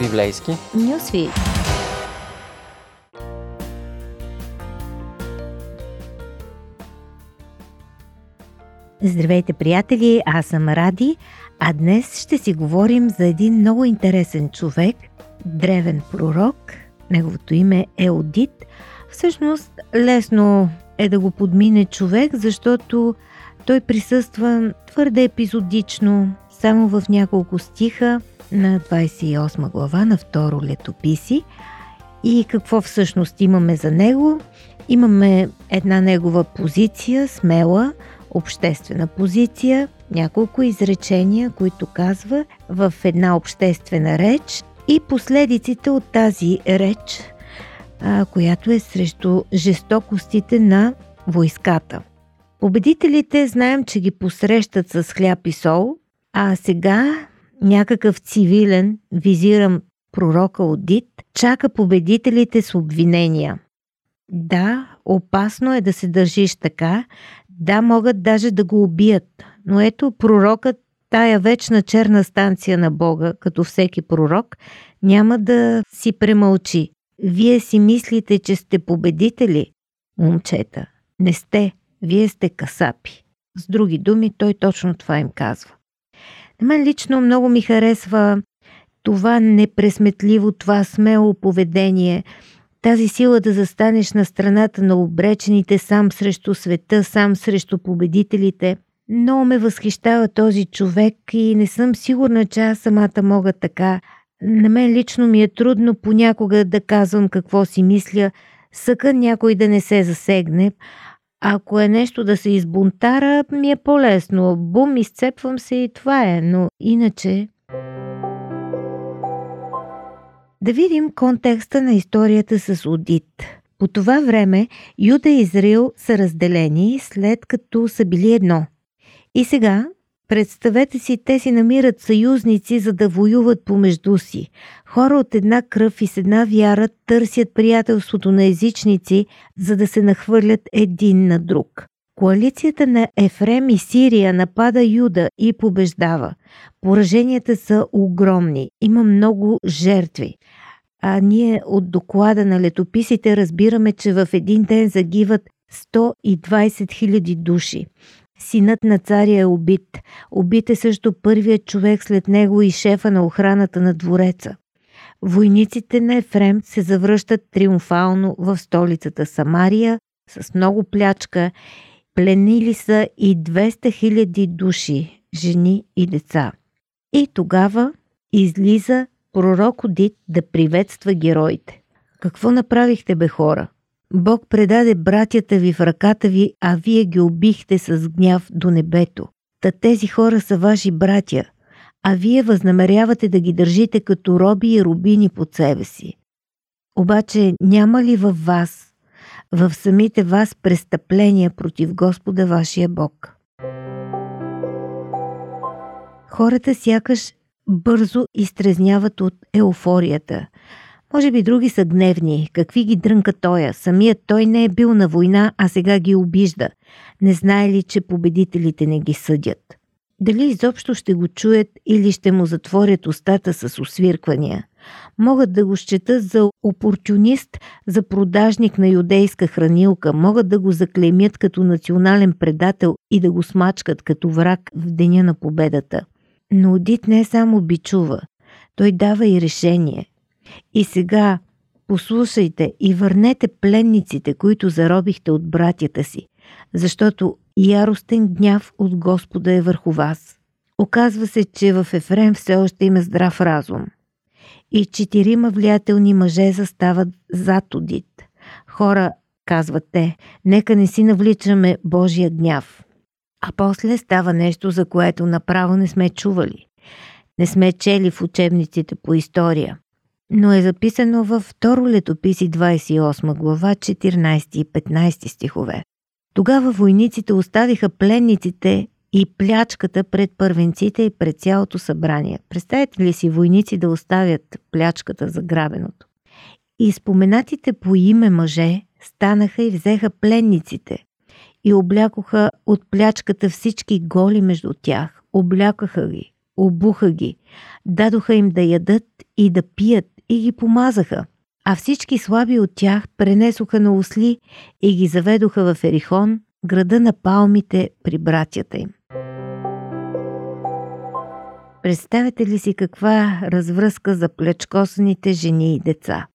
Библейски. Нюсвит. Здравейте, приятели! Аз съм Ради, а днес ще си говорим за един много интересен човек, древен пророк. Неговото име е Одит. Всъщност, лесно е да го подмине човек, защото той присъства твърде епизодично, само в няколко стиха на 28 глава на второ летописи. И какво всъщност имаме за него? Имаме една негова позиция, смела, обществена позиция, няколко изречения, които казва в една обществена реч и последиците от тази реч, а, която е срещу жестокостите на войската. Победителите знаем, че ги посрещат с хляб и сол, а сега някакъв цивилен, визирам пророка Одит, чака победителите с обвинения. Да, опасно е да се държиш така, да, могат даже да го убият, но ето пророкът, тая вечна черна станция на Бога, като всеки пророк, няма да си премълчи. Вие си мислите, че сте победители, момчета. Не сте, вие сте касапи. С други думи, той точно това им казва. На мен лично много ми харесва това непресметливо, това смело поведение, тази сила да застанеш на страната на обречените сам срещу света, сам срещу победителите. Много ме възхищава този човек и не съм сигурна, че аз самата мога така. На мен лично ми е трудно понякога да казвам какво си мисля, съка някой да не се засегне, ако е нещо да се избунтара, ми е по-лесно. Бум, изцепвам се и това е, но иначе... Да видим контекста на историята с Одит. По това време Юда и Израил са разделени след като са били едно. И сега Представете си, те си намират съюзници, за да воюват помежду си. Хора от една кръв и с една вяра търсят приятелството на езичници, за да се нахвърлят един на друг. Коалицията на Ефрем и Сирия напада Юда и побеждава. Пораженията са огромни. Има много жертви. А ние от доклада на летописите разбираме, че в един ден загиват 120 000 души. Синът на царя е убит. Убит е също първият човек след него и шефа на охраната на двореца. Войниците на Ефрем се завръщат триумфално в столицата Самария с много плячка. Пленили са и 200 000 души, жени и деца. И тогава излиза пророк Одит да приветства героите. Какво направихте, бе хора? Бог предаде братята ви в ръката ви, а вие ги убихте с гняв до небето. Та тези хора са ваши братя, а вие възнамерявате да ги държите като роби и рубини под себе си. Обаче няма ли във вас, в самите вас престъпления против Господа вашия Бог? Хората сякаш бързо изтрезняват от еуфорията – може би други са гневни. Какви ги дрънка тоя? Самият той не е бил на война, а сега ги обижда. Не знае ли, че победителите не ги съдят? Дали изобщо ще го чуят или ще му затворят устата с освирквания? Могат да го счетат за опортюнист, за продажник на юдейска хранилка, могат да го заклемят като национален предател и да го смачкат като враг в деня на победата. Но Одит не само бичува, той дава и решение. И сега послушайте и върнете пленниците, които заробихте от братята си, защото яростен гняв от Господа е върху вас. Оказва се, че в Ефрем все още има здрав разум. И четирима влиятелни мъже застават зад Одит. Хора, казват те, нека не си навличаме Божия гняв. А после става нещо, за което направо не сме чували. Не сме чели в учебниците по история но е записано във второ летописи 28 глава 14 и 15 стихове. Тогава войниците оставиха пленниците и плячката пред първенците и пред цялото събрание. Представете ли си войници да оставят плячката за грабеното? И споменатите по име мъже станаха и взеха пленниците и облякоха от плячката всички голи между тях, облякаха ги, обуха ги, дадоха им да ядат и да пият и ги помазаха. А всички слаби от тях пренесоха на осли и ги заведоха в Ерихон, града на палмите при братята им. Представете ли си каква развръзка за плечкосаните жени и деца?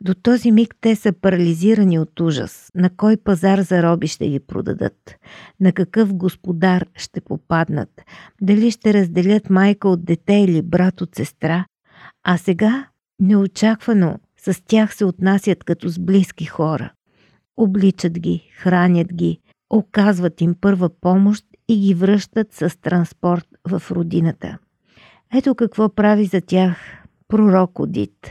До този миг те са парализирани от ужас. На кой пазар за роби ще ги продадат? На какъв господар ще попаднат? Дали ще разделят майка от дете или брат от сестра? А сега, неочаквано, с тях се отнасят като с близки хора. Обличат ги, хранят ги, оказват им първа помощ и ги връщат с транспорт в родината. Ето какво прави за тях пророк Одит.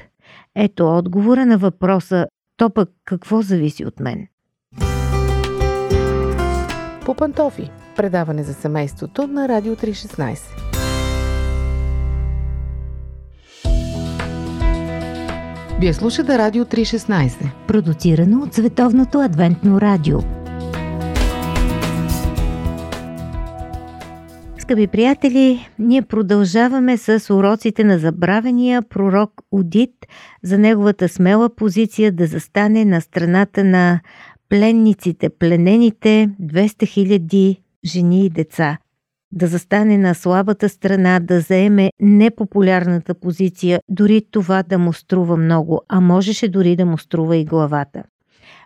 Ето отговора на въпроса, то пък какво зависи от мен? По пантофи. Предаване за семейството на Радио 316. Вие слушате Радио 316. Продуцирано от Световното адвентно радио. Скъпи приятели, ние продължаваме с уроците на забравения пророк Одит за неговата смела позиция да застане на страната на пленниците, пленените 200 000 жени и деца. Да застане на слабата страна, да заеме непопулярната позиция, дори това да му струва много, а можеше дори да му струва и главата.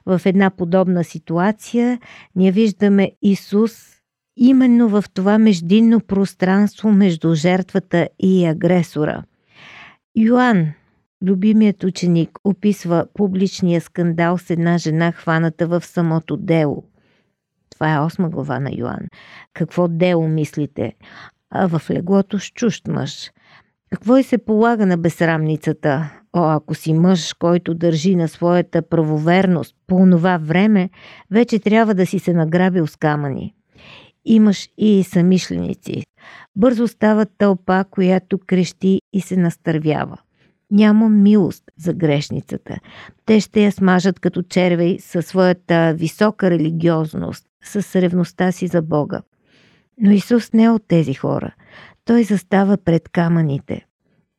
В една подобна ситуация ние виждаме Исус именно в това междинно пространство между жертвата и агресора. Йоанн, любимият ученик, описва публичния скандал с една жена, хваната в самото дело. Това е осма глава на Йоанн. Какво дело мислите? А в леглото с чужд мъж. Какво и се полага на безсрамницата? О, ако си мъж, който държи на своята правоверност по това време, вече трябва да си се награбил с камъни имаш и самишленици. Бързо става тълпа, която крещи и се настървява. Няма милост за грешницата. Те ще я смажат като червей със своята висока религиозност, с ревността си за Бога. Но Исус не е от тези хора. Той застава пред камъните.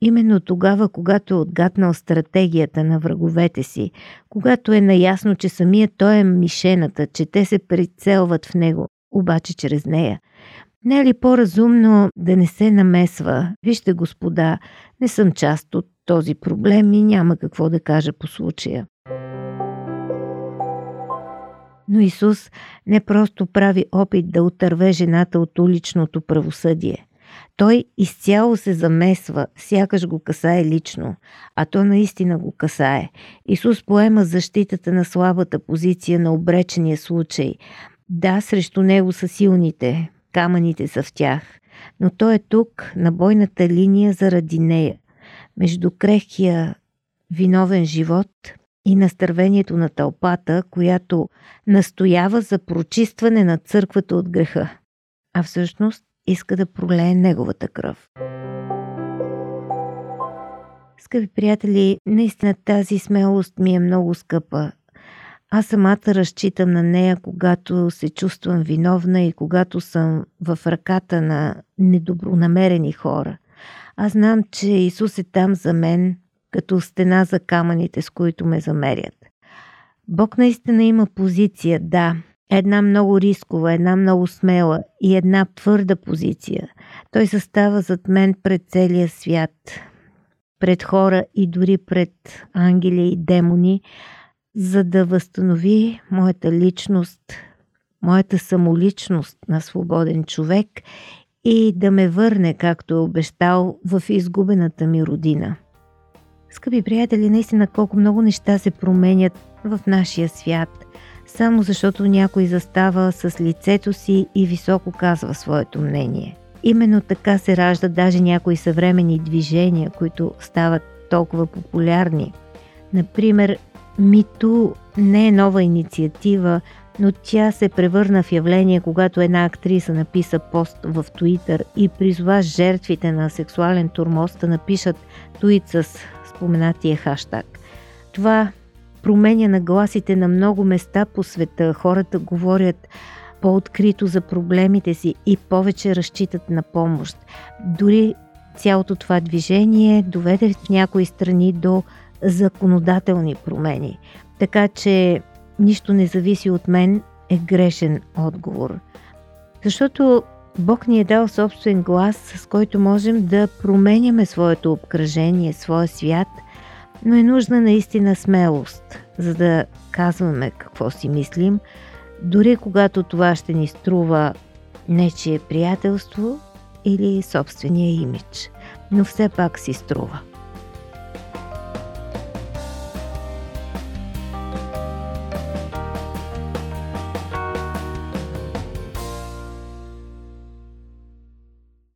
Именно тогава, когато е отгаднал стратегията на враговете си, когато е наясно, че самият той е мишената, че те се прицелват в него, обаче чрез нея. Не е ли по-разумно да не се намесва? Вижте, господа, не съм част от този проблем и няма какво да кажа по случая. Но Исус не просто прави опит да отърве жената от уличното правосъдие. Той изцяло се замесва, сякаш го касае лично, а то наистина го касае. Исус поема защитата на слабата позиция на обречения случай, да, срещу него са силните, камъните са в тях, но той е тук, на бойната линия заради нея, между крехкия виновен живот и настървението на тълпата, която настоява за прочистване на църквата от греха, а всъщност иска да пролее неговата кръв. Скъпи приятели, наистина тази смелост ми е много скъпа аз самата разчитам на нея, когато се чувствам виновна и когато съм в ръката на недобронамерени хора. Аз знам, че Исус е там за мен, като стена за камъните, с които ме замерят. Бог наистина има позиция, да, една много рискова, една много смела и една твърда позиция. Той състава зад мен пред целия свят, пред хора и дори пред ангели и демони, за да възстанови моята личност, моята самоличност на свободен човек и да ме върне, както е обещал, в изгубената ми родина. Скъпи приятели, наистина колко много неща се променят в нашия свят, само защото някой застава с лицето си и високо казва своето мнение. Именно така се раждат даже някои съвремени движения, които стават толкова популярни. Например, Мито не е нова инициатива, но тя се превърна в явление, когато една актриса написа пост в Туитър и призова жертвите на сексуален турмоз да напишат туит с споменатия хаштаг. Това променя нагласите на много места по света. Хората говорят по-открито за проблемите си и повече разчитат на помощ. Дори цялото това движение доведе в някои страни до законодателни промени. Така че нищо не зависи от мен е грешен отговор. Защото Бог ни е дал собствен глас, с който можем да променяме своето обкръжение, своя свят, но е нужна наистина смелост, за да казваме какво си мислим, дори когато това ще ни струва нечие приятелство или собствения имидж. Но все пак си струва.